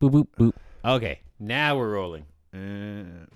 Boop boop boop. Okay, now we're rolling. Uh,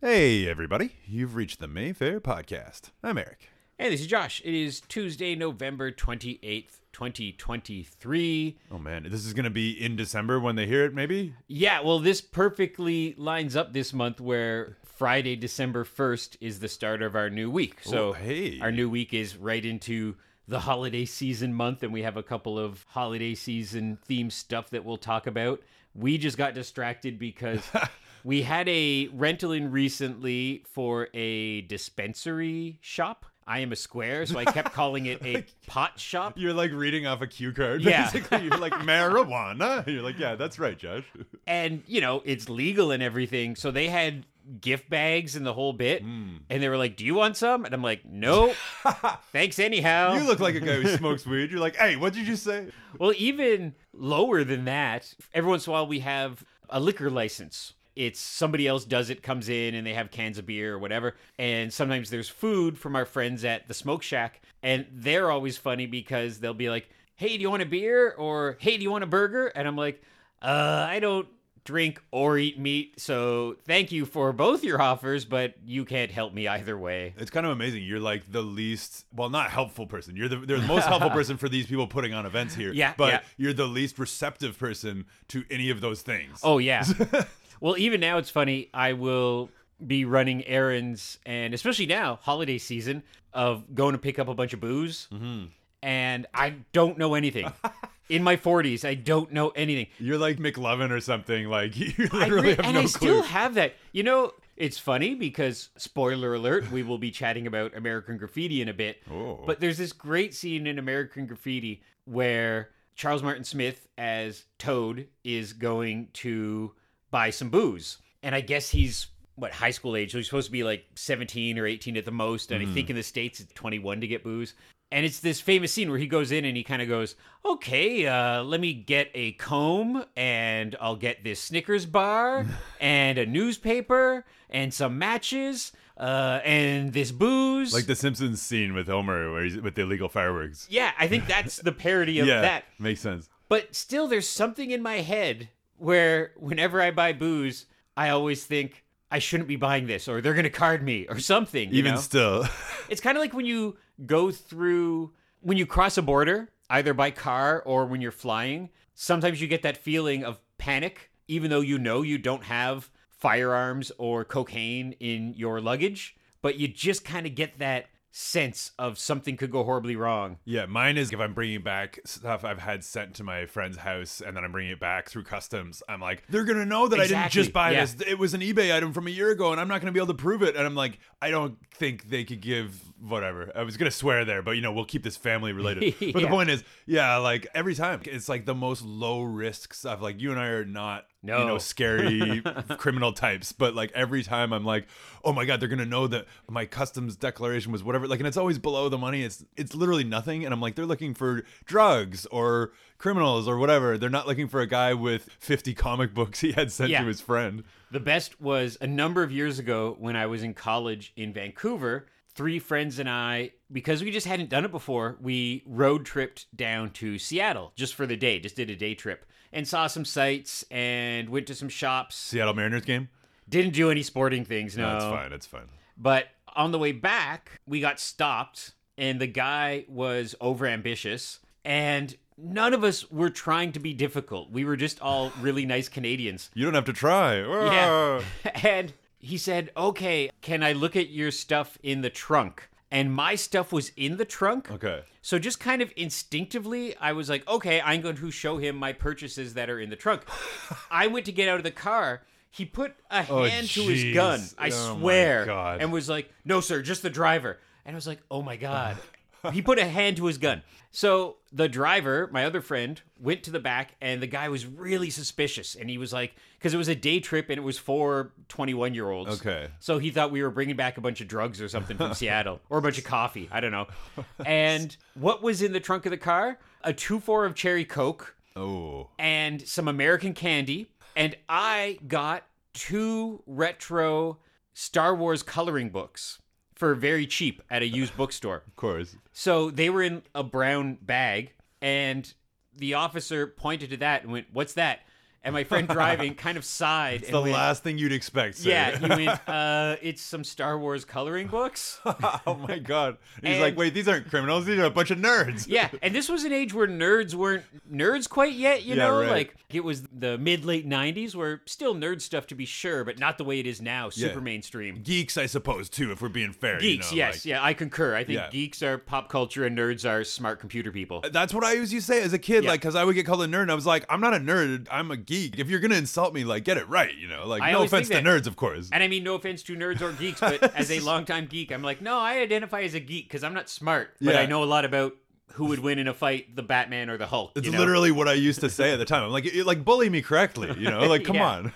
hey, everybody. You've reached the Mayfair Podcast. I'm Eric. Hey, this is Josh. It is Tuesday, November 28th, 2023. Oh, man. This is going to be in December when they hear it, maybe? Yeah, well, this perfectly lines up this month where Friday, December 1st is the start of our new week. So, Oh, hey. our new week is right into the holiday season month, and we have a couple of holiday season themed stuff that we'll talk about. We just got distracted because we had a rental in recently for a dispensary shop. I am a square, so I kept calling it a pot shop. You're like reading off a cue card. Yeah. Basically, you're like marijuana. You're like, yeah, that's right, Josh. and you know it's legal and everything so they had gift bags and the whole bit. Mm. and they were like do you want some? And i'm like nope. Thanks anyhow. You look like a guy who smokes weed. You're like, hey, what did you say? well even lower than that every once in a while we have a liquor license. It's somebody else does it comes in and they have cans of beer or whatever. And sometimes there's food from our friends at the smoke shack. And they're always funny because they'll be like hey do you want a beer? Or hey do you want a burger? And i'm like uh i don't drink or eat meat so thank you for both your offers but you can't help me either way It's kind of amazing. You're like the least, well, not helpful person. You're the, the most helpful person for these people putting on events here. Yeah, But yeah. you're the least receptive person to any of those things. Oh yeah. well, even now it's funny. I will be running errands, and especially now, holiday season, of going to pick up a bunch of booze, mm-hmm. And I don't know anything. In my forties, I don't know anything. You're like McLovin or something. Like, you literally re- have and no I clue. still have that. You know, it's funny because spoiler alert, we will be chatting about American Graffiti in a bit. Oh. But there's this great scene in American Graffiti where Charles Martin Smith as Toad is going to buy some booze. And I guess he's what high school age. So he's supposed to be like 17 or 18 at the most. And I hmm. think in the States it's 21 to get booze. And it's this famous scene where he goes in and he kind of goes, okay, uh, let me get a comb and I'll get this Snickers bar and a newspaper and some matches uh, and this booze. Like the Simpsons scene with Homer, where he's with the illegal fireworks. Yeah, I think that's the parody of yeah, that. makes sense. But still, there's something in my head where whenever I buy booze, I always think I shouldn't be buying this, or they're going to card me, or something. you Even know? still, it's kind of like when you go through, when you cross a border, either by car or when you're flying. Sometimes you get that feeling of panic, even though you know you don't have firearms or cocaine in your luggage, but you just kind of get that sense of something could go horribly wrong. yeah, mine is if I'm bringing back stuff I've had sent to my friend's house and then I'm bringing it back through customs. I'm like, they're gonna know that I didn't just buy yeah. this. It was an eBay item from a year ago, and I'm not gonna be able to prove it. And I'm like, I don't think they could give whatever. I was gonna swear there, but you know, we'll keep this family related. But the point is, yeah, like every time it's like the most low risk stuff. Like you and I are not. You No. know, scary criminal types, but like every time I'm like, oh my god, they're gonna know that my customs declaration was whatever. Like, and it's always below the money. It's it's literally nothing, and I'm like, they're looking for drugs or criminals or whatever. They're not looking for a guy with 50 comic books he had sent Yeah. to his friend. The best was a number of years ago when I was in college in Vancouver. Three friends and I, because we just hadn't done it before, we road tripped down to Seattle just for the day, just did a day trip and saw some sights and went to some shops. Seattle Mariners game. Didn't do any sporting things, no. No, it's fine. It's fine. But on the way back, we got stopped, and the guy was overambitious, and none of us were trying to be difficult. We were just all really nice Canadians. You don't have to try. Yeah. Ah. And he said, Okay, can I look at your stuff in the trunk? And my stuff was in the trunk. Okay. So just kind of instinctively, I was like, okay, I'm going to show him my purchases that are in the trunk. I went to get out of the car. He put a Oh, hand to his gun, I Oh, my swear, God. and was like, no, sir, just the driver. And I was like, oh my God. He put a hand to his gun. So the driver, my other friend, went to the back, and the guy was really suspicious. And he was like, because it was a day trip and it was for 21 year olds. Okay. So he thought we were bringing back a bunch of drugs or something from Seattle or a bunch of coffee. I don't know. And what was in the trunk of the car? A 2 4 of cherry Coke Oh. and some American candy. And I got two retro Star Wars coloring books for very cheap at a used bookstore. Of course. So they were in a brown bag, and the officer pointed to that and went, What's that? And my friend driving kind of sighed. It's the went, last thing you'd expect. Sir. Yeah, he went. Uh, it's some Star Wars coloring books. oh my god. He's And- like, wait, these aren't criminals. These are a bunch of nerds. Yeah, and this was an age where nerds weren't nerds quite yet. You Yeah, know, right. like it was the mid late '90s, where still nerd stuff to be sure, but not the way it is now. Yeah. Super mainstream. Geeks, I suppose, too, if we're being fair. you Geeks, know, yes, like- yeah, I concur. I think Yeah. geeks are pop culture and nerds are smart computer people. That's what I used to say as a kid, Yeah. like, because I would get called a nerd, and I was like, I'm not a nerd, I'm a geek. If you're gonna insult me, like, get it right, you know? Like, I no always offense to think nerds, of course. And I mean, no offense to nerds or geeks, but as a longtime geek, I'm like, no, I identify as a geek because I'm not smart, but Yeah. I know a lot about who would win in a fight, the Batman or the Hulk. It's you know? literally what I used to say at the time. I'm like, you- like, bully me correctly, you know? Like, come Yeah. on.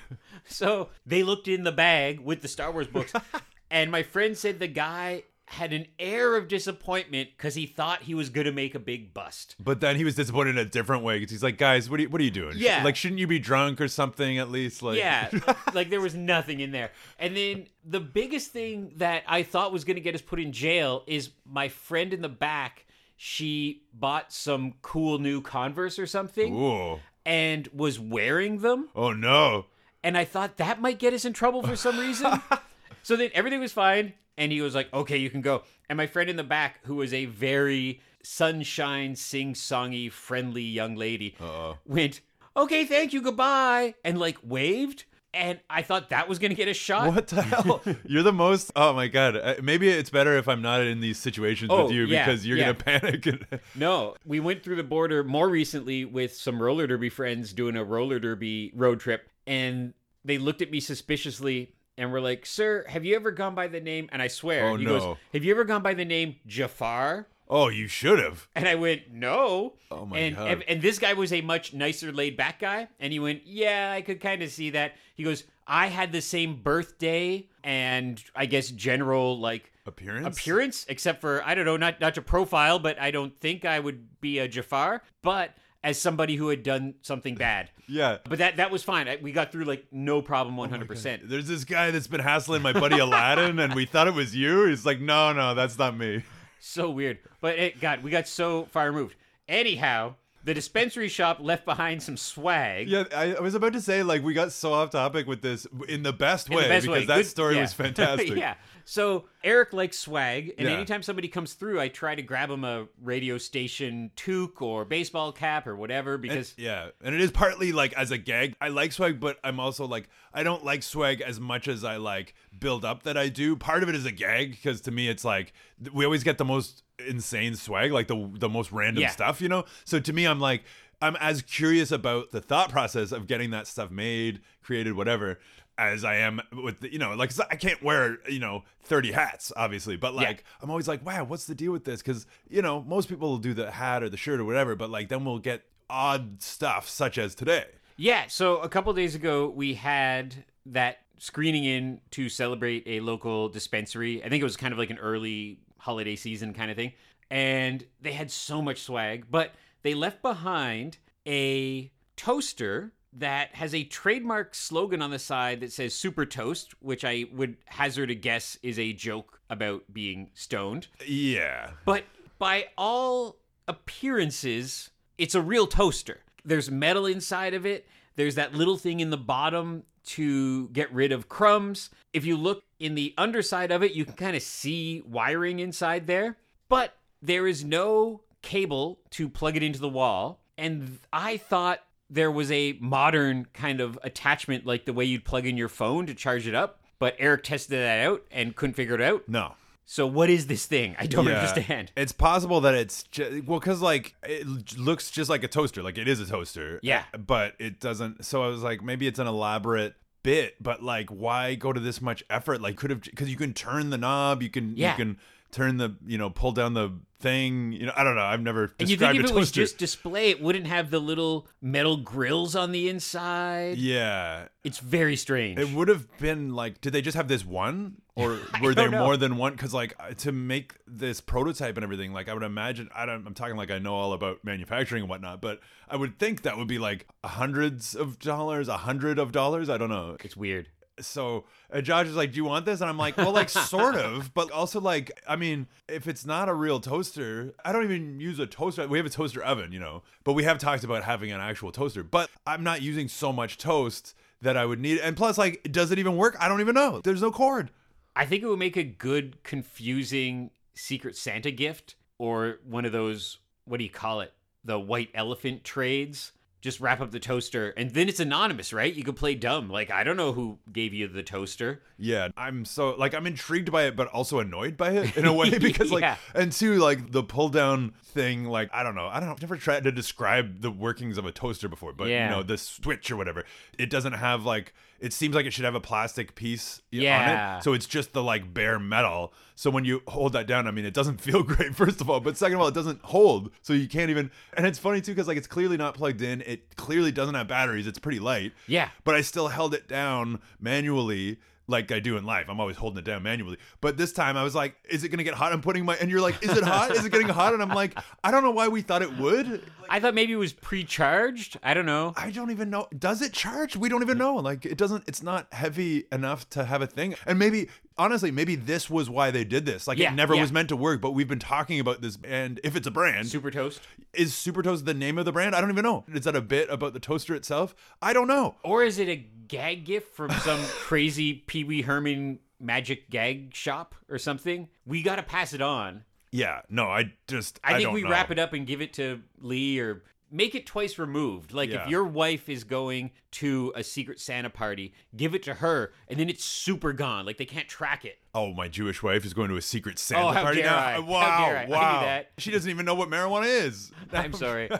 So they looked in the bag with the Star Wars books, and my friend said the guy had an air of disappointment because he thought he was going to make a big bust. But then he was disappointed in a different way because he's like, guys, what are you, what are you doing? Yeah. Like, shouldn't you be drunk or something at least? Like, Yeah, like there was nothing in there. And then the biggest thing that I thought was going to get us put in jail is my friend in the back. She bought some cool new Converse or something Ooh. and was wearing them. Oh, no. and I thought that might get us in trouble for some reason. so then everything was fine, and he was like, "Okay, you can go." And my friend in the back, who was a very sunshine, sing-songy, friendly young lady, Uh-oh. went, "Okay, thank you, goodbye," and like waved. And I thought that was gonna get a shot. What the hell? You're the most. Oh my god. Uh, Maybe it's better if I'm not in these situations Oh, with you yeah, because you're yeah. gonna panic. And, No, we went through the border more recently with some roller derby friends doing a roller derby road trip, and they looked at me suspiciously and we're like, "Sir, have you ever gone by the name?" And I swear, Oh, he no. goes, "Have you ever gone by the name Jafar?" oh, you should have. And I went, "No." Oh my and, God. and and this guy was a much nicer, laid back guy, and he went, "Yeah, I could kind of see that." He goes, "I had the same birthday and I guess general like." Appearance. appearance, except for I don't know, not not to profile, but I don't think I would be a Jafar, but as somebody who had done something bad. Yeah. But that that was fine. I, we got through like no problem, oh one hundred percent. There's this guy that's been hassling my buddy Aladdin, and we thought it was you. He's like, no, no, that's not me. So weird. But it God, we got so far removed. Anyhow, the dispensary shop left behind some swag. Yeah, I, I was about to say like we got so off topic with this in the best way the best because way. that Good- story yeah. was fantastic. yeah. So Eric likes swag, and Yeah. anytime somebody comes through, I try to grab him a radio station toque or baseball cap or whatever because Yeah, and it is partly like as a gag. I like swag, but I'm also like I don't like swag as much as I like build up that I do. Part of it is a gag because to me it's like th- we always get the most insane swag, like the the most random Yeah. stuff, you know. So to me, I'm like I'm as curious about the thought process of getting that stuff made, created, whatever. As I am with the, you know, like I can't wear you know thirty hats, obviously, but Yeah. like I'm always like, wow, what's the deal with this? Because you know most people will do the hat or the shirt or whatever, but like then we'll get odd stuff such as today. Yeah, so a couple days ago we had that screening in to celebrate a local dispensary. I think it was kind of like an early holiday season kind of thing. And they had so much swag, but they left behind a toaster that has a trademark slogan on the side that says super toast, which I would hazard a guess is a joke about being stoned. Yeah. But by all appearances, it's a real toaster. There's metal inside of it. There's that little thing in the bottom to get rid of crumbs. If you look in the underside of it, you can kind of see wiring inside there. But there is no cable to plug it into the wall. And I thought there was a modern kind of attachment like the way you'd plug in your phone to charge it up. But Eric tested that out and couldn't figure it out. No. So what is this thing? I don't Yeah. understand. It's possible that it's ju- well, because like it looks just like a toaster, like it is a toaster. Yeah. uh, But it doesn't. So I was like, maybe it's an elaborate bit, but like, why go to this much effort? Like, could have because you can turn the knob, you can Yeah. you can turn the you know pull down the thing. You know, I don't know. I've never And you described think if it was toaster. just display, it wouldn't have the little metal grills on the inside. yeah. It's very strange. It would have been like, did they just have this one, or were there know. more than one? Because like to make this prototype and everything, like I would imagine, I don't, I'm talking like I know all about manufacturing and whatnot, but I would think that would be like hundreds of dollars, a hundred of dollars. I don't know. it's weird. So uh, Josh is like, "Do you want this?" And I'm like, "Well, like sort of, but also like, I mean, if it's not a real toaster, I don't even use a toaster. We have a toaster oven, you know, but we have talked about having an actual toaster. But I'm not using so much toast that I would need. And plus, like, does it even work? I don't even know. There's no cord. I think it would make a good, confusing Secret Santa gift or one of those, what do you call it? The white elephant trades. Just wrap up the toaster and then it's anonymous, right? You could play dumb. Like, I don't know who gave you the toaster. Yeah, I'm so like I'm intrigued by it, but also annoyed by it in a way because like, Yeah. and two like the pull down thing. Like I don't know, I don't know. I've never tried to describe the workings of a toaster before, but Yeah. you know the switch or whatever. It doesn't have like. It seems like it should have a plastic piece y- on Yeah. it, so it's just the like bare metal. So when you hold that down, I mean, it doesn't feel great first of all, but second of all, it doesn't hold, so you can't even. And it's funny too because like it's clearly not plugged in. It clearly doesn't have batteries. It's pretty light Yeah. but I still held it down manually like I do in life. I'm always holding it down manually. But this time I was like, is it going to get hot? I'm putting my, and you're like, is it hot? Is it getting hot? And I'm like, I don't know why we thought it would. Like, I thought maybe it was pre-charged. I don't know. I don't even know. Does it charge? We don't even know. Like, it doesn't, it's not heavy enough to have a thing. And maybe, honestly, maybe this was why they did this. Like, Yeah, it never yeah. was meant to work, but we've been talking about this. And if it's a brand, Super toast. is Super Toast the name of the brand? I don't even know. Is that a bit about the toaster itself? I don't know. Or is it a gag gift from some crazy Pee Wee Herman magic gag shop or something? We got to pass it on. Yeah, no, I just, I, think don't we know. wrap it up and give it to Lee or make it twice removed. Like Yeah. if your wife is going to a secret Santa party, give it to her and then it's super gone. Like they can't track it. Oh, my Jewish wife is going to a secret oh, Santa Oh, how party dare now. I. Uh, how Wow, I. I wow. that. She doesn't even know what marijuana is. I'm sorry.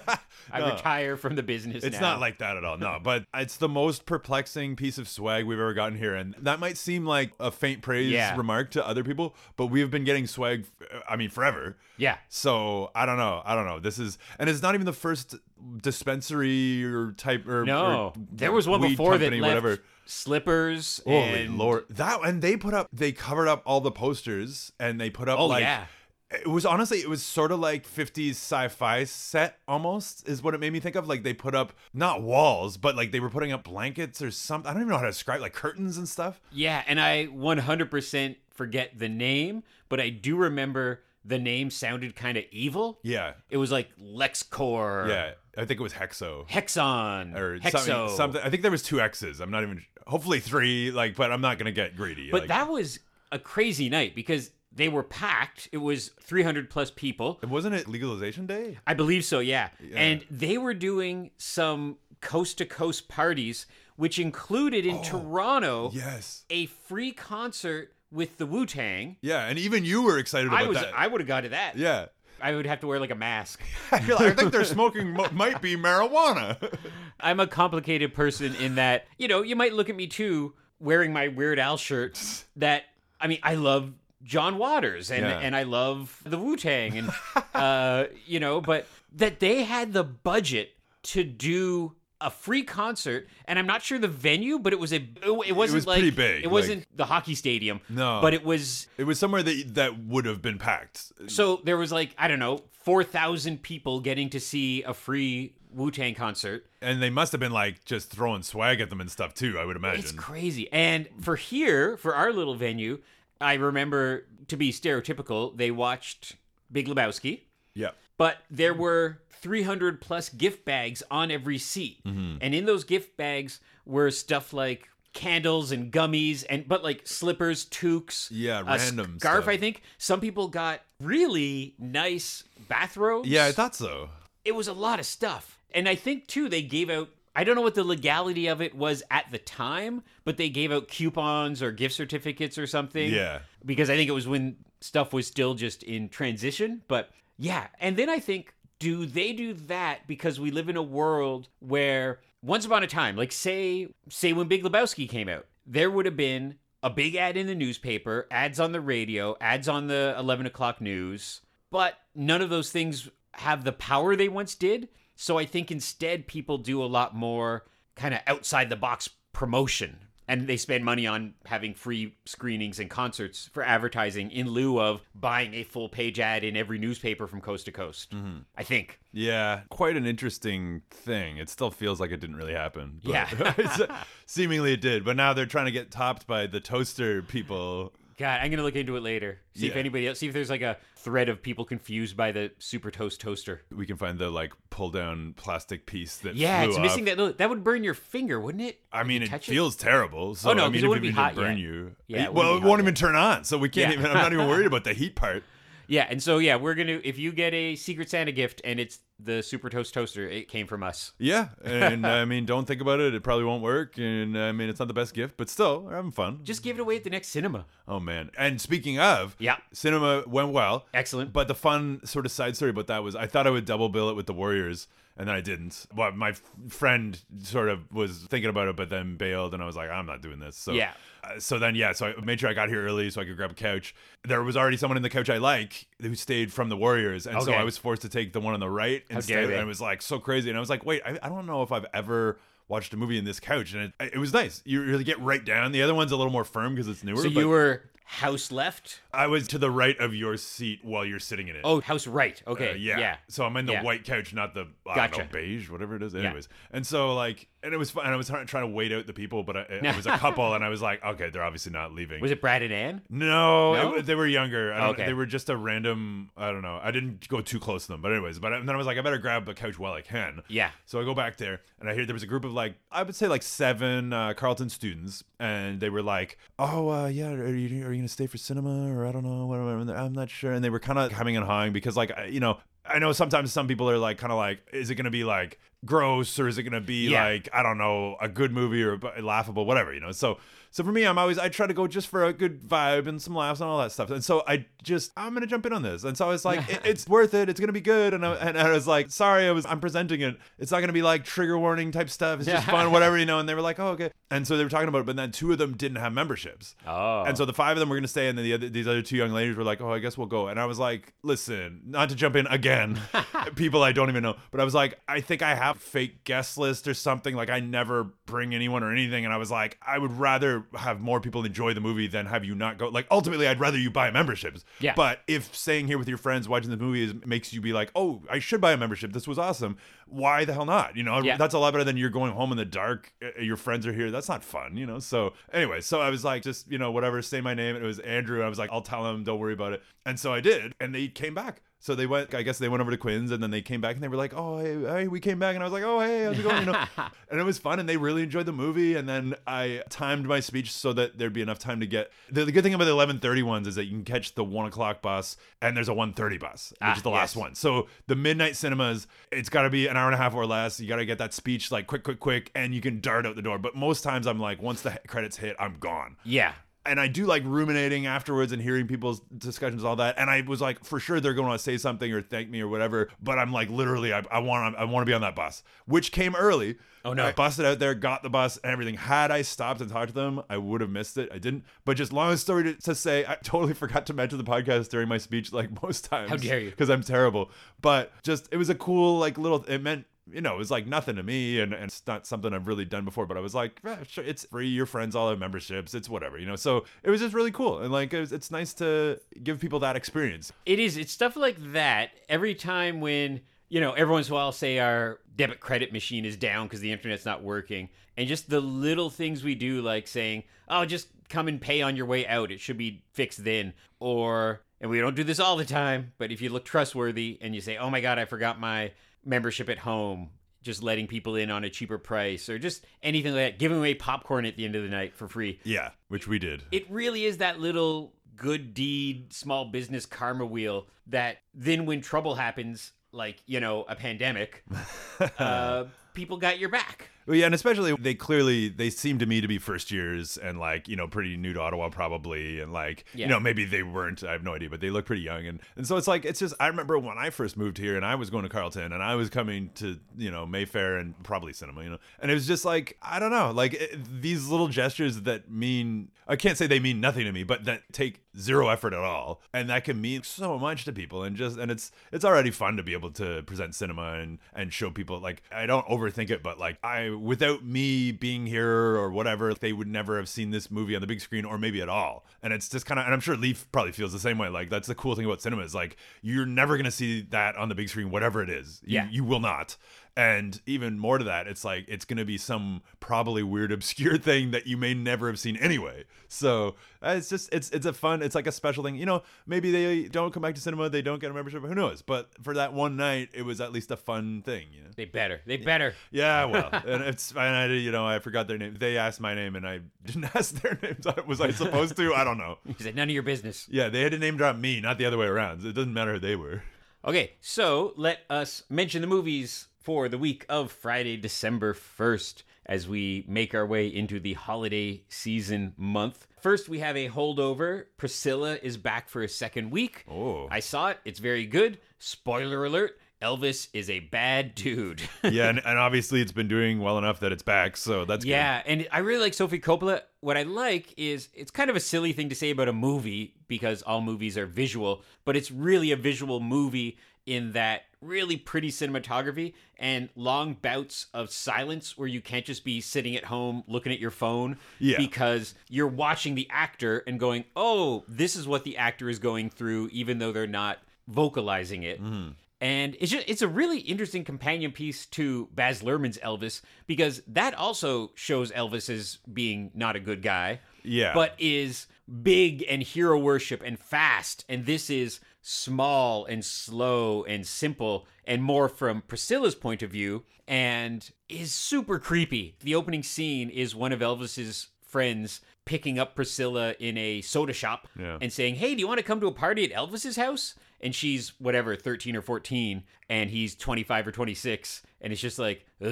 I No. retire from the business It's now. not like that at all. No, but it's the most perplexing piece of swag we've ever gotten here, and that might seem like a faint praise Yeah. remark to other people, but we've been getting swag. I mean, forever. Yeah. So I don't know. I don't know. This is, and it's not even the first dispensary or type or No. or There was one before company, that left whatever. slippers Holy and lord! That and they put up, they covered up all the posters, and they put up Oh, like yeah. it was honestly it was sort of like 50s sci-fi set almost is what it made me think of like they put up not walls but like they were putting up blankets or something i don't even know how to describe like curtains and stuff Yeah, and I 100% forget the name, but I do remember the name sounded kind of evil. yeah It was like LexCorp, yeah i think it was hexo Hexon, or Hexo. something, something i think there was two x's i'm not even hopefully three like but i'm not gonna get greedy But like, that was a crazy night because they were packed. It was 300 plus people. wasn't it legalization day I believe so, yeah. And they were doing some coast to coast parties, which included in oh, Toronto Oh, yes a free concert with the Wu Tang. yeah and even you were excited about it. I was, that I would have gone to that. yeah I would have to wear like a mask. I think they're smoking mo- might be marijuana. I'm a complicated person in that, you know, you might look at me too wearing my Weird Al shirt that I mean, I love John Waters and Yeah. and I love the Wu-Tang and uh, you know, but that they had the budget to do a free concert and I'm not sure the venue, but it was a it wasn't was like pretty big, it wasn't the hockey stadium. No. But it was It was somewhere that that would have been packed. so there was like, I don't know, 4,000 people getting to see a free Wu-Tang concert. And they must have been like just throwing swag at them and stuff too, I would imagine. It's crazy. And for here, for our little venue, I remember to be stereotypical, they watched Big Lebowski, yeah. but there were 300 plus gift bags on every seat. Mm-hmm. And in those gift bags were stuff like candles and gummies and but like slippers, toques, Yeah, random scarf, stuff. I think. Some people got really nice bathrobes. Yeah, I thought so. it was a lot of stuff. And I think too they gave out I don't know what the legality of it was at the time, but they gave out coupons or gift certificates or something. Yeah. Because I think it was when stuff was still just in transition, but yeah. And then I think do they do that because we live in a world where once upon a time, like say say when Big Lebowski came out, there would have been a big ad in the newspaper, ads on the radio, ads on the eleven o'clock news, but none of those things have the power they once did. So I think instead people do a lot more kind of outside the box promotion. And they spend money on having free screenings and concerts for advertising in lieu of buying a full page ad in every newspaper from coast to coast. Mm-hmm. I think. Yeah, quite an interesting thing. It still feels like it didn't really happen. But Yeah. Uh, seemingly it did. But now they're trying to get topped by the toaster people. God, I'm gonna look into it later. See if Yeah. anybody else. See if there's like a thread of people confused by the Super Toast toaster. We can find the like pull down plastic piece that Yeah, flew it's off. missing that. Little, that would burn your finger, wouldn't it? I mean, it touch feels terrible. So Oh, no, I 'cause mean, it if wouldn't be even hot burn yet. you, Yeah, it well, wouldn't it be won't hot even turn on. So we can't Yeah. even. I'm not even worried about the heat part. Yeah, and so yeah, we're gonna. If you get a Secret Santa gift and it's the Super Toast toaster, it came from us. Yeah, and I mean, don't think about it. It probably won't work, and I mean, it's not the best gift, but still, we're having fun. Just give it away at the next cinema. oh man! And speaking of, Yeah. cinema went well. Excellent. But the fun sort of side story about that was I thought I would double bill it with the Warriors, and then I didn't. But my f- friend sort of was thinking about it, but then bailed, and I was like, I'm not doing this. So Yeah. uh, so then yeah, so I made sure I got here early so I could grab a couch. There was already someone in the couch I like who stayed from the Warriors, and so I was forced to take the one on the right instead. And it was like so crazy, and I was like, wait, I, I don't know if I've ever. Watched a movie in this couch and it, it was nice. You really get right down. The other one's a little more firm because it's newer. So you were house left. I was to the right of your seat while you're sitting in it. Oh, house right. Okay. Uh, yeah. yeah. So I'm in the Yeah. white couch, not the I don't Gotcha. know, beige, whatever it is. Anyways, and so like, and it was fun. And I was trying, to wait out the people, but I, it was a couple, and I was like, okay, they're obviously not leaving. Was it Brad and Ann? no, No? it- they were younger. I don't, Okay. They were just a random. I don't know. I didn't go too close to them, but anyways. But I- then I was like, I better grab a couch while I can. Yeah. So I go back there, and I hear there was a group of like I would say like seven uh, Carleton students, and they were like, "Oh, uh, yeah, are you are you gonna stay for cinema or I don't know, whatever." I'm not sure. And they were kind of humming and hawing because like you know I know sometimes some people are like kind of like, is it gonna be like gross or is it gonna be Yeah. like I don't know a good movie or laughable, whatever you know? So so for me, I'm always I try to go just for a good vibe and some laughs and all that stuff. And so I just I'm gonna jump in on this. And so I was like, it, it's worth it. It's gonna be good. And I, and I was like, sorry, I was I'm presenting it. It's not gonna be like trigger warning type stuff. It's just fun, whatever you know. And they were like, oh okay. And so they were talking about it, but then two of them didn't have memberships. Oh. And so the five of them were gonna stay, and then the other, these other two young ladies were like, "Oh, I guess we'll go." And I was like, "Listen, not to jump in again, people I don't even know, but I was like, I think I have fake guest list or something. Like I never bring anyone or anything, and I was like, I would rather have more people enjoy the movie than have you not go. Like ultimately, I'd rather you buy memberships. Yeah. But if staying here with your friends watching the movie is, makes you be like, "Oh, I should buy a membership. This was awesome. Why the hell not?" You know, Yeah. that's a lot better than you're going home in the dark. uh, Your friends are here. That's not fun, you know. So anyway, so I was like, just you know, whatever. Say my name. It was Andrew. I was like, I'll tell him. Don't worry about it. And so I did, and they came back. So they went. I guess they went over to Quinn's, and then they came back, and they were like, "Oh, hey, hey, we came back," and I was like, "Oh, hey, how's it going?" You know, and it was fun, and they really enjoyed the movie. And then I timed my speech so that there'd be enough time to get. The, the good thing about the 11:30 ones is that you can catch the one o'clock bus, and there's a 1:30 bus, which Ah, is the last yes. one. So the midnight cinemas, it's got to be an hour and a half or less. You got to get that speech like quick, quick, quick, and you can dart out the door. But most times, I'm like, once the credits hit, I'm gone yeah. And I do like ruminating afterwards and hearing people's discussions, all that. And I was like, for sure they're going to say something or thank me or whatever. But I'm like, literally, I, I want I want to be on that bus, which came early. Oh, no. I busted out there, got the bus and everything. Had I stopped and talked to them, I would have missed it. I didn't. But just long story to, to say, I totally forgot to mention the podcast during my speech, like most times. How dare you. Because I'm terrible. But just it was a cool like little. It meant you know, it was like nothing to me, and, and it's not something I've really done before. But I was like, "Yeah, sure, it's free. Your friends all have memberships. It's whatever, you know. So it was just really cool, and like it was, it's nice to give people that experience. It is. It's stuff like that. Every time when you know, every once in a while, say our debit credit machine is down because the internet's not working, and just the little things we do, like saying, "Oh, just come and pay on your way out. It should be fixed then," or and we don't do this all the time, but if you look trustworthy and you say, "Oh my God, I forgot my membership at home." Just letting people in on a cheaper price, or just anything like that, giving away popcorn at the end of the night for free. Yeah, which we did. It really is that little good deed, small business karma wheel that then when trouble happens, like, you know, a pandemic, uh, people got your back. Well, yeah, and especially they clearly they seem to me to be first years and like you know pretty new to Ottawa probably, and like Yeah. you know maybe they weren't. I have no idea, but they look pretty young, and and so it's like it's just I remember when I first moved here and I was going to Carleton and I was coming to you know Mayfair and probably cinema, you know, and it was just like I don't know, like it, these little gestures that mean I can't say they mean nothing to me, but that take zero effort at all, and that can mean so much to people, and just and it's it's already fun to be able to present cinema and and show people like I don't overthink it, but like I, without me being here or whatever, they would never have seen this movie on the big screen or maybe at all. And it's just kind of, and I'm sure Leaf probably feels the same way. Like that's the cool thing about cinema is like you're never gonna see that on the big screen, whatever it is. You, Yeah. you will not. And even more to that, it's like it's gonna be some probably weird, obscure thing that you may never have seen anyway. So uh, it's just it's it's a fun, it's like a special thing. You know, maybe they don't come back to cinema, they don't get a membership, who knows? But for that one night, it was at least a fun thing. You know. They better. They better. Yeah, well, and it's and I you know I forgot their name. They asked my name and I didn't ask their names. Was I supposed to? I don't know. He said, none of your business. Yeah, they had to name drop me, not the other way around. It doesn't matter who they were. Okay, so let us mention the movies for the week of Friday, December 1st, as we make our way into the holiday season month. First, we have a holdover. Priscilla is back for a second week. Oh. I saw it. It's very good. Spoiler alert Elvis is a bad dude. Yeah, and, and obviously it's been doing well enough that it's back, so that's Yeah, and I really like Sophie Coppola. What I like is it's kind of a silly thing to say about a movie because all movies are visual, but it's really a visual movie in that really pretty cinematography and long bouts of silence where you can't just be sitting at home looking at your phone Yeah. because you're watching the actor and going, "Oh, this is what the actor is going through even though they're not vocalizing it." Mm-hmm. And it's just it's a really interesting companion piece to Baz Luhrmann's Elvis because that also shows Elvis as being not a good guy. Yeah. But is big and hero worship and fast. And this is small and slow and simple and more from Priscilla's point of view and is super creepy. The opening scene is one of Elvis's friends picking up Priscilla in a soda shop Yeah. and saying, "Hey, do you want to come to a party at Elvis's house?" And she's whatever, 13 or 14, and he's 25 or 26, and it's just like, ugh.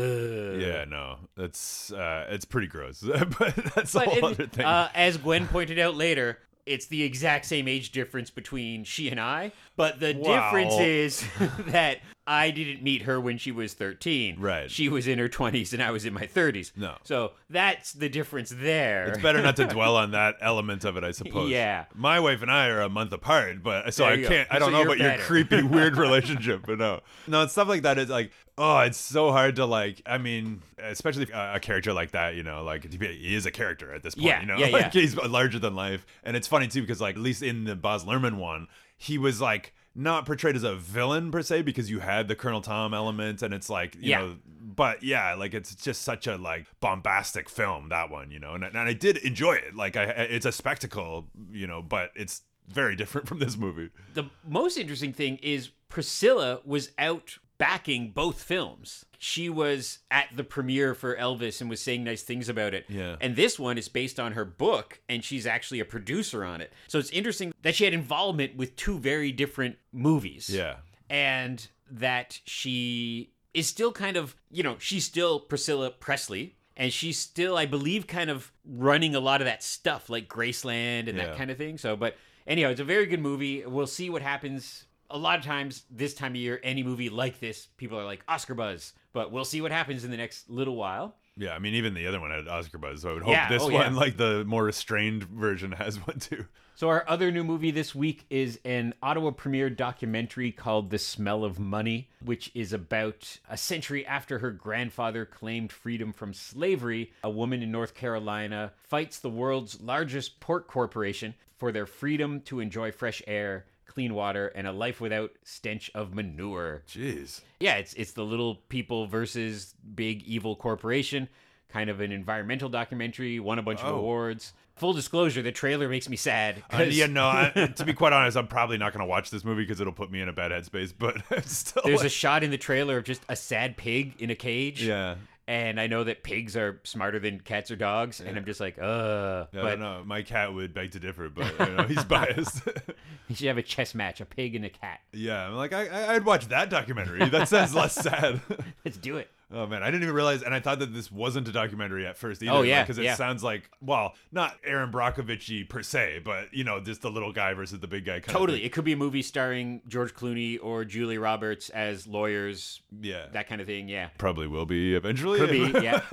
Yeah, no, that's uh, it's pretty gross, but that's a whole it- other thing. uh, as Gwen pointed out later, it's the exact same age difference between she and I, but the Wow. difference is that I didn't meet her when she was 13. Right. She was in her 20s and I was in my 30s. No. So that's the difference there. it's better not to dwell on that element of it, I suppose. Yeah. my wife and I are a month apart, but so I can't. I don't So know about your creepy, weird relationship, but no, no, it's stuff like that. Is like, oh, it's so hard to like. I mean, especially if, uh, a character like that, you know, like he is a character at this point. Yeah, you know, yeah, like yeah. he's larger than life, and it's funny too because like at least in the Baz Luhrmann one, he was like not portrayed as a villain per se because you had the Colonel Tom element, and it's like you Yeah. know but yeah, like it's just such a like bombastic film that one, you know, and, and I did enjoy it. Like I, it's a spectacle, you know, but it's very different from this movie. the most interesting thing is Priscilla was out backing both films. She was at the premiere for Elvis and was saying nice things about it. Yeah. And this one is based on her book, and she's actually a producer on it. So it's interesting that she had involvement with two very different movies. Yeah, And that she is still kind of, you know, she's still Priscilla Presley. And she's still, I believe, kind of running a lot of that stuff, like Graceland and Yeah. that kind of thing. So, but anyhow, it's a very good movie. We'll see what happens. A lot of times this time of year, any movie like this, people are like Oscar buzz. But we'll see what happens in the next little while. yeah. I mean, even the other one had Oscar buzz, so I would hope Yeah, this oh, yeah. one, like the more restrained version, has one too. So our other new movie this week is an Ottawa premiere documentary called The Smell of Money, which is about a century after her grandfather claimed freedom from slavery, a woman in North Carolina fights the world's largest pork corporation for their freedom to enjoy fresh air, clean water, and a life without stench of manure. Jeez. Yeah, it's it's the little people versus big evil corporation, kind of an environmental documentary, won a bunch of Oh. awards. Full disclosure, the trailer makes me sad. Uh, yeah, no. I, to be quite honest, I'm probably not going to watch this movie because it'll put me in a bad headspace. But There's a shot in the trailer of just a sad pig in a cage. yeah. And I know that pigs are smarter than cats or dogs, and I'm just like, uh. I but don't know. My cat would beg to differ, but you know, he's biased. you should have a chess match, a pig and a cat. yeah, I'm like I- I'd watch that documentary. That sounds less sad. Let's do it. Oh man, I didn't even realize, and I thought that this wasn't a documentary at first either. Oh, yeah, because it yeah. sounds like, well, not Erin Brockovich per se, but you know, just the little guy versus the big guy. Kind Totally. It could be a movie starring George Clooney or Julie Roberts as lawyers, yeah, that kind of thing. Yeah. probably will be eventually. Could be, yeah.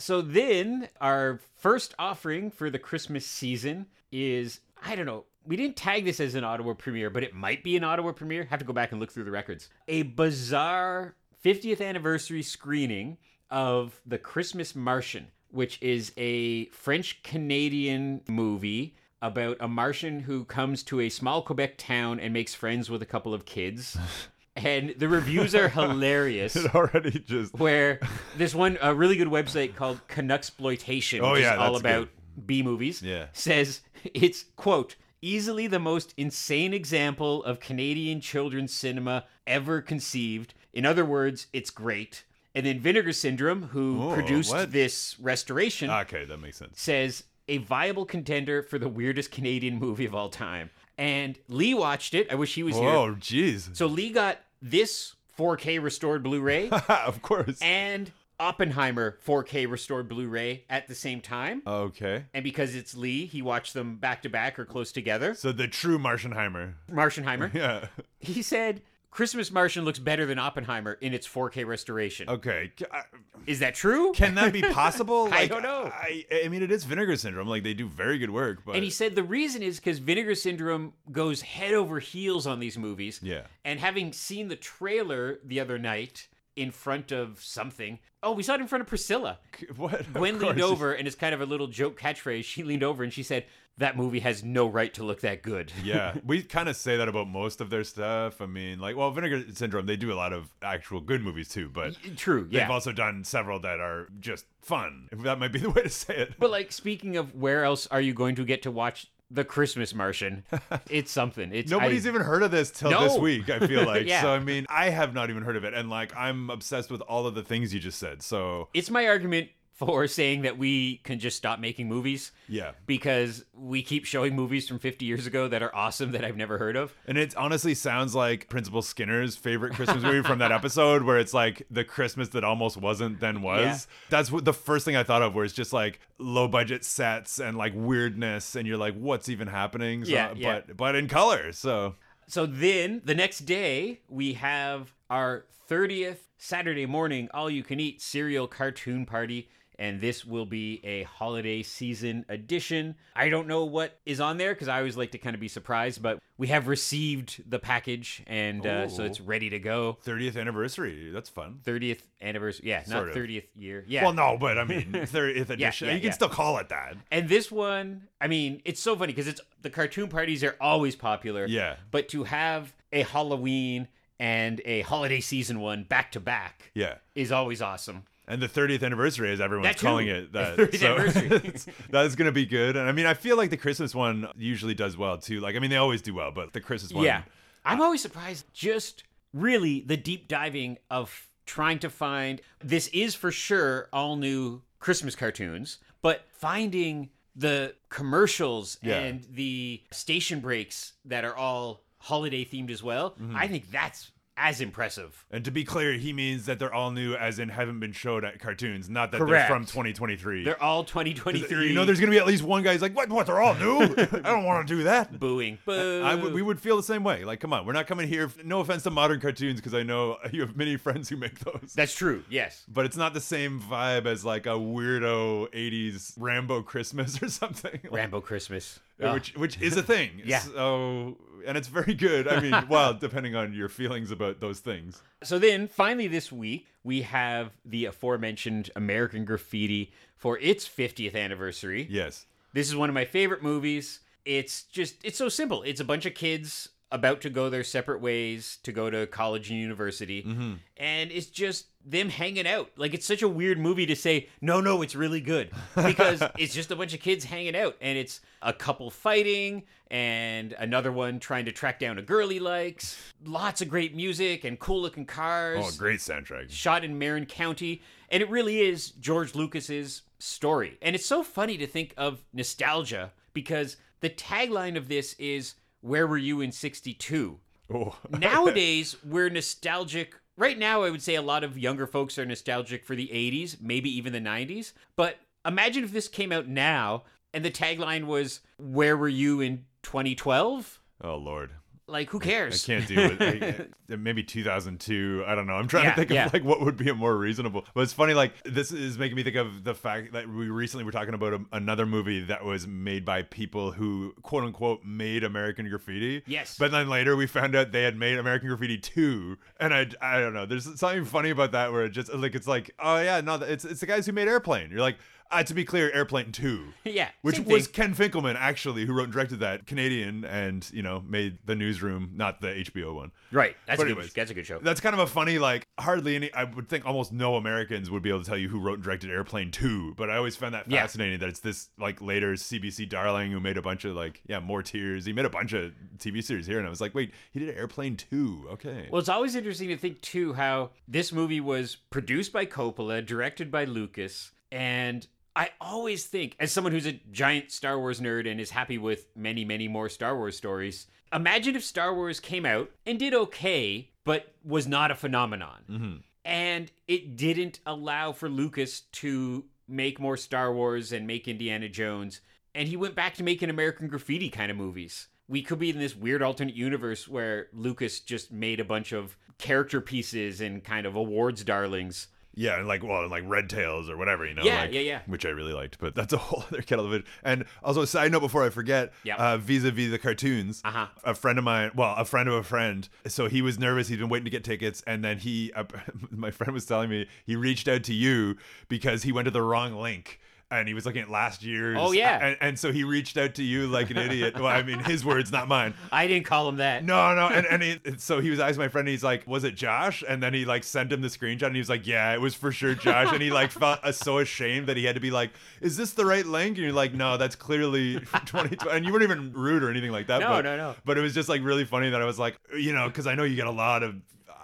So then, our first offering for the Christmas season is I don't know. We didn't tag this as an Ottawa premiere, but it might be an Ottawa premiere. Have to go back and look through the records. A bizarre 50th anniversary screening of The Christmas Martian, which is a French Canadian movie about a Martian who comes to a small Quebec town and makes friends with a couple of kids. and the reviews are hilarious. It already just Where there's one a really good website called Canucksploitation, Oh, which yeah, is all about good. B movies. Yeah. Says it's quote easily the most insane example of Canadian children's cinema ever conceived. In other words, it's great. And then Vinegar Syndrome, who Oh, produced what? this restoration, okay. That makes sense. says a viable contender for the weirdest Canadian movie of all time. And Lee watched it. I wish he was here. Oh, jeez. So Lee got this 4K restored Blu-ray of course. and Oppenheimer 4K restored Blu-ray at the same time. Okay. And because it's Lee, he watched them back to back or close together. So the true Martianheimer. Martianheimer. Yeah. He said Christmas Martian looks better than Oppenheimer in its 4K restoration. Okay. Uh, is that true? Can that be possible? I Like, don't know. I, I mean, it is Vinegar Syndrome. Like they do very good work, but And he said the reason is because Vinegar Syndrome goes head over heels on these movies. yeah. And having seen the trailer the other night in front of something, oh, we saw it in front of Priscilla. What? Of Gwen leaned over, and it's kind of a little joke catchphrase. She leaned over and she said, That movie has no right to look that good. yeah, we kind of say that about most of their stuff. I mean, like, well, Vinegar Syndrome, they do a lot of actual good movies too, but True, yeah. they've also done several that are just fun. If that might be the way to say it. But like speaking of where else are you going to get to watch the Christmas Martian? it's something. It's Nobody's I- even heard of this till No. this week, I feel like. Yeah. So, I mean, I have not even heard of it. And, like, I'm obsessed with all of the things you just said. So, It's my argument for saying that we can just stop making movies yeah. because we keep showing movies from 50 years ago that are awesome that I've never heard of. And it honestly sounds like Principal Skinner's favorite Christmas movie from that episode, where it's like the Christmas that almost wasn't, then was. Yeah. That's what the first thing I thought of, where it's just like low budget sets and like weirdness, and you're like, what's even happening? So, Yeah, yeah. But but in color. So So then the next day we have our 30th Saturday morning all you can eat cereal cartoon party and this will be a holiday season edition. I don't know what is on there because I always like to kind of be surprised, but we have received the package and uh, so it's ready to go. 30th anniversary. That's fun. 30th anniversary, yeah, not Sort of. 30th year, yeah. Well, no, but I mean, 30th edition. yeah, you can yeah. still call it that. And this one, I mean, it's so funny because it's the cartoon parties are always popular. Yeah. But to have a Halloween and a holiday season one back to back Yeah. is always awesome. And the 30th anniversary, as everyone's calling it, that 30th so anniversary. that's gonna be good. And I mean, I feel like the Christmas one usually does well too. Like, I mean, they always do well, but the Christmas one, Yeah. I'm always surprised just really the deep diving of trying to find this is for sure all new Christmas cartoons, but finding the commercials Yeah. and the station breaks that are all holiday themed as well. Mm-hmm. I think that's as impressive. And to be clear, he means that they're all new, as in haven't been showed at cartoons, not that Correct. they're from 2023. They're all 2023. you know, there's gonna be at least one guy who's like, "What? What? They're all new? I don't want to do that." booing. Boo. I w- we would feel the same way. Like, come on, we're not coming here. No offense to modern cartoons, because I know you have many friends who make those. That's true. Yes. but it's not the same vibe as like a weirdo 80s Rambo Christmas or something. Rambo Christmas. Which which is a thing. Yeah. So and it's very good. I mean, well, depending on your feelings about those things. So then, finally, this week, we have the aforementioned American Graffiti for its 50th anniversary. Yes. This is one of my favorite movies. It's just, it's so simple. It's a bunch of kids about to go their separate ways to go to college and university. Mm-hmm. And it's just them hanging out. Like, it's such a weird movie to say, no, no, it's really good. Because it's just a bunch of kids hanging out. And it's a couple fighting and another one trying to track down a girl he likes. Lots of great music and cool looking cars Oh, great soundtrack. shot in Marin County, and it really is George Lucas's story. And it's so funny to think of nostalgia because the tagline of this is "Where were you in '62?" Oh. Nowadays, we're nostalgic. Right now, I would say a lot of younger folks are nostalgic for the '80s, maybe even the '90s. But imagine if this came out now and the tagline was "Where were you in 2012?" oh lord. Like who cares? I can't do it. I- maybe 2002. I don't know. I'm trying Yeah, to think yeah. of like what would be a more reasonable. But it's funny. Like this is making me think of the fact that we recently were talking about a, another movie that was made by people who quote unquote made American Graffiti. Yes. But then later we found out they had made American Graffiti 2, and I I don't know. There's something funny about that where it just like it's like oh yeah no it's it's the guys who made Airplane. You're like. Uh, to be clear, Airplane 2. Yeah, Which was. Ken Finkelman, actually, who wrote and directed that. Canadian and, you know, made The Newsroom, not the HBO one. right. That's But a good. anyways, That's a good show. That's kind of a funny, like, hardly any, I would think almost no Americans would be able to tell you who wrote and directed Airplane 2. But I always found that Yeah. fascinating that it's this, like, later CBC darling who made a bunch of, like, yeah, More Tears. He made a bunch of TV series here. And I was like, wait, he did Airplane 2. Okay. Well, it's always interesting to think too how this movie was produced by Coppola, directed by Lucas, and I always think, as someone who's a giant Star Wars nerd and is happy with many, many more Star Wars stories, imagine if Star Wars came out and did okay, but was not a phenomenon. Mm-hmm. And it didn't allow for Lucas to make more Star Wars and make Indiana Jones. And he went back to making American Graffiti kind of movies. We could be in this weird alternate universe where Lucas just made a bunch of character pieces and kind of awards darlings. Yeah, and like well, and like Red Tails or whatever, you know. Yeah, like, yeah, yeah. Which I really liked, but that's a whole other kettle of fish. And also, side note before I forget, Yeah. uh, vis-a-vis the cartoons, Uh-huh. a friend of mine, well, a friend of a friend, so he was nervous. He'd been waiting to get tickets, and then he, uh, my friend was telling me he reached out to you because he went to the wrong link. And he was looking at last year's. Oh, yeah. and, and so he reached out to you like an idiot. Well, I mean, his words, not mine. I didn't call him that. No, no, and and he, so he was asking my friend. He's like, "Was it Josh?" And then he like sent him the screenshot, and he was like, "Yeah, it was for sure Josh." And he like felt uh, so ashamed that he had to be like, "Is this the right link?" And you're like, "No, that's clearly 2020." And you weren't even rude or anything like that. No, but, no, no. But it was just like really funny that I was like, you know, because I know you get a lot of.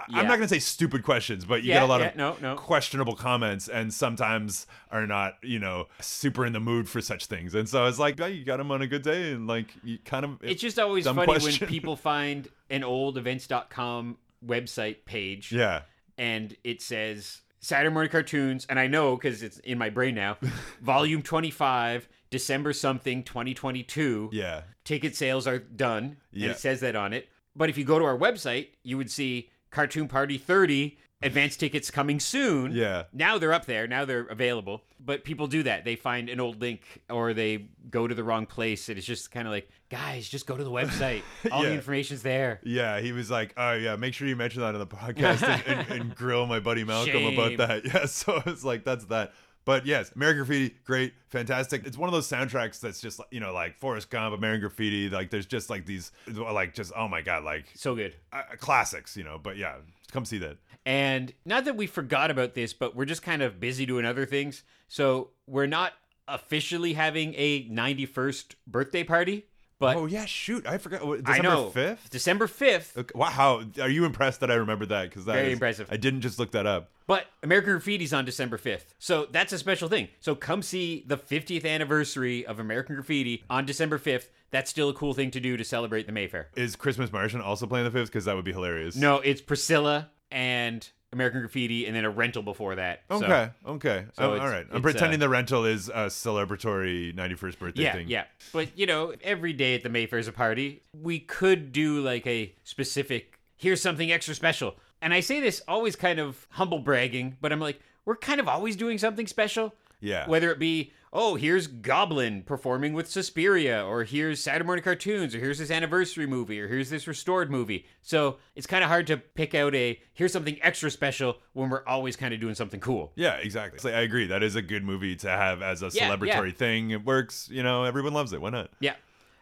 Yeah. I'm not gonna say stupid questions, but you Yeah, get a lot yeah, of no, no. questionable comments, and sometimes are not, you know, super in the mood for such things. And so I was like, yeah, you got him on a good day, and like you kind of. It's just always funny question. when people find an old events.com website page yeah. and it says Saturday morning cartoons, and I know because it's in my brain now, volume 25, December something, 2022. Yeah. Ticket sales are done, Yeah. and it says that on it. But if you go to our website, you would see Cartoon Party 30, advance tickets coming soon. Yeah. Now they're up there. Now they're available. But people do that. They find an old link or they go to the wrong place. And it's just kind of like, guys, just go to the website. All the Yeah. information's there. Yeah, he was like, "Oh yeah, make sure you mention that on the podcast and, and, and grill my buddy Malcolm Shame. about that." Yeah, so it's like that's that. But yes, American Graffiti, great, fantastic. It's one of those soundtracks that's just you know like Forrest Gump, American Graffiti. Like there's just like these like just oh my god like So good. uh, classics, you know. But yeah, come see that. And not that we forgot about this, but we're just kind of busy doing other things. So we're not officially having a 91st birthday party, but oh yeah, shoot, I forgot. what, I December know. fifth. December 5th. Okay, wow, are you impressed that I remembered that? Because Very is- impressive. I didn't just look that up. But American Graffiti's on December 5th. So that's a special thing. So come see the 50th anniversary of American Graffiti on December 5th. That's still a cool thing to do to celebrate the Mayfair. Is Christmas Martian also playing the fifth? Because that would be hilarious. No, it's Priscilla and American Graffiti and then a rental before that. So, Okay. okay. so Oh, all right. I'm pretending uh, the rental is a celebratory 91st birthday yeah, thing. yeah. But you know, every day at the Mayfair's a party. We could do like a specific here's something extra special. And I say this always kind of humble bragging, but I'm like, we're kind of always doing something special. Yeah. Whether it be, oh, here's Goblin performing with Suspiria, or here's Saturday morning cartoons, or here's this anniversary movie, or here's this restored movie. So it's kind of hard to pick out a here's something extra special when we're always kind of doing something cool. Yeah, exactly. Like, I agree. That is a good movie to have as a Yeah, celebratory yeah. thing. It works. You know, everyone loves it. Why not? Yeah.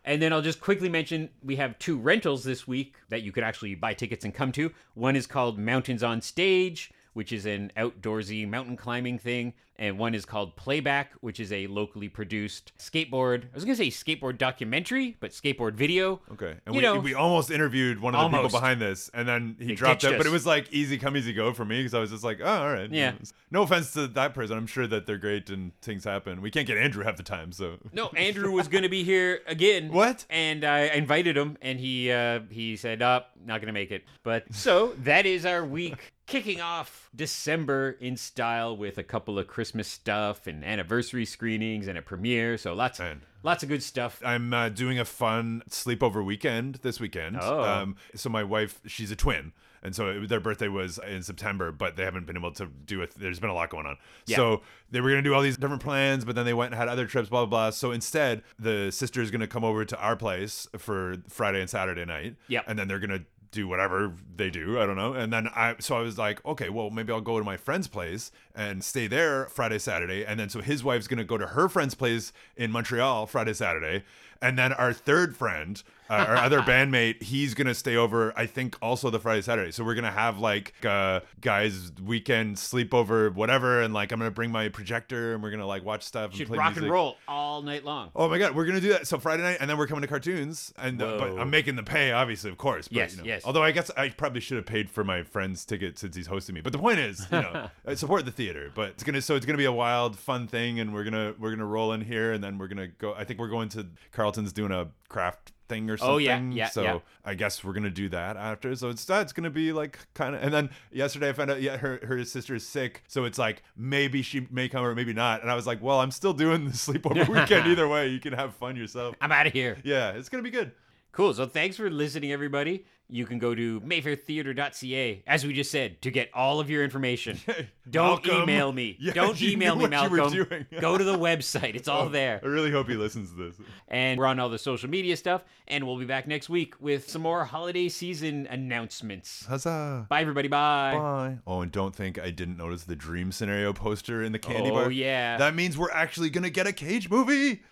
And then I'll just quickly mention we have two rentals this week that you could actually buy tickets and come to. One is called Mountains on Stage, which is an outdoorsy mountain climbing thing, and one is called Playback, which is a locally produced skateboard. I was going to say skateboard documentary, but skateboard video. Okay. And You we, know- we almost interviewed one of the Almost. people behind this, and then he They dropped ditched out. But it was like easy come, easy go for me because I was just like, oh, all right. Yeah. No offense to that person. I'm sure that they're great and things happen. We can't get Andrew half the time, so. No, Andrew was going to be here again. What? And I invited him, and he uh, he said, "Up, not going to make it." But so that is our week kicking off December in style with a couple of Christmas stuff and anniversary screenings and a premiere. So lots, Man. lots of good stuff. I'm uh, doing a fun sleepover weekend this weekend. Oh. Um, so my wife, she's a twin. And so it, their birthday was in September, but they haven't been able to do it. There's been a lot going on. Yeah. So they were going to do all these different plans, but then they went and had other trips, blah, blah, blah. So instead, the sister is going to come over to our place for Friday and Saturday night. Yep. And then they're going to do whatever they do. I don't know. And then I, so I was like, okay, well, maybe I'll go to my friend's place and stay there Friday, Saturday. And then so his wife's going to go to her friend's place in Montreal Friday, Saturday. And then our third friend, uh, our other bandmate, he's going to stay over, I think, also the Friday, Saturday. So we're going to have like uh, guys' weekend sleepover, whatever. And like, I'm going to bring my projector and we're going to like watch stuff and Should play rock music. and roll all night long. Oh my god, we're gonna do that. So Friday night, and then we're coming to cartoons, and uh, but I'm making the pay, obviously, of course. But, Yes, you know, yes. Although I guess I probably should have paid for my friend's ticket since he's hosting me. But the point is, you know, I support the theater. But it's gonna so it's gonna be a wild, fun thing, and we're gonna we're gonna roll in here, and then we're gonna go. I think we're going to Carlton's doing a craft thing or something. Oh, yeah, yeah, So yeah. I guess we're gonna do that after. So it's that's gonna be like kind of. And then yesterday I found out yeah her her sister is sick, so it's like maybe she may come or maybe not. And I was like, well, I'm still doing the sleepover weekend either way. You can have fun yourself. I'm out of here. Yeah, it's gonna be good. Cool. So thanks for listening, everybody. You can go to mayfairtheater.ca, as we just said, to get all of your information. Don't Malcolm. email me. Yeah, Don't you email knew me, what you were Malcolm. doing. go to the website. It's all oh, there. I really hope he listens to this. And we're on all the social media stuff. And we'll be back next week with some more holiday season announcements. Huzzah! Bye, everybody. Bye. Bye. Oh, and don't think I didn't notice the dream scenario poster in the candy oh, bar. Oh, yeah. That means we're actually gonna get a cage movie.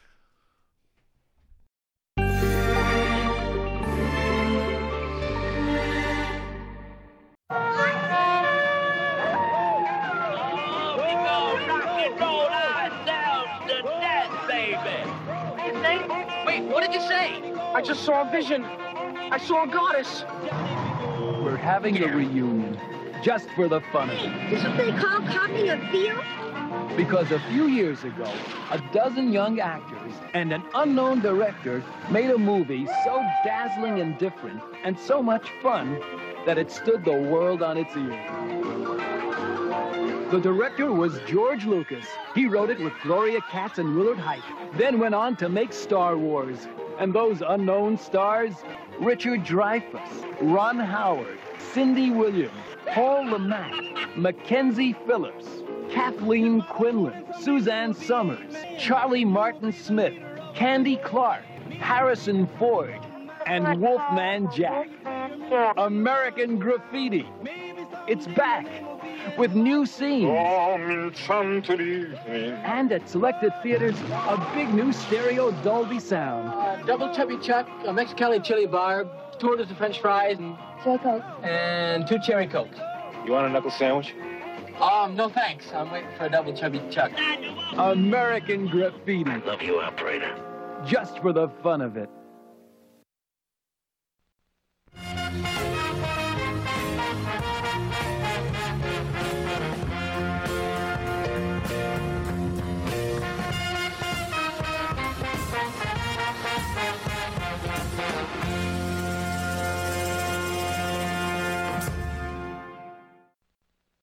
I just saw a vision. I saw a goddess. We're having a reunion just for the fun of it. This what they call copying a field? Because a few years ago, a dozen young actors and an unknown director made a movie so dazzling and different and so much fun that it stood the world on its ear. The director was George Lucas. He wrote it with Gloria Katz and Willard Huyck, then went on to make Star Wars. And those unknown stars Richard Dreyfuss, Ron Howard, Cindy Williams, Paul Le Mat, Mackenzie Phillips, Kathleen Quinlan, Suzanne Somers, Charlie Martin Smith, Candy Clark, Harrison Ford, and Wolfman Jack. American Graffiti. It's back with new scenes. Oh, and at selected theaters, a big new stereo Dolby sound. Uh, double chubby chuck, a Mexicali chili bar, two orders of french fries, and... Cherry Coke. And two cherry Cokes. You want a knuckle sandwich? Um, no thanks. I'm waiting for a double chubby chuck. American Graffiti. I love you, operator. Just for the fun of it.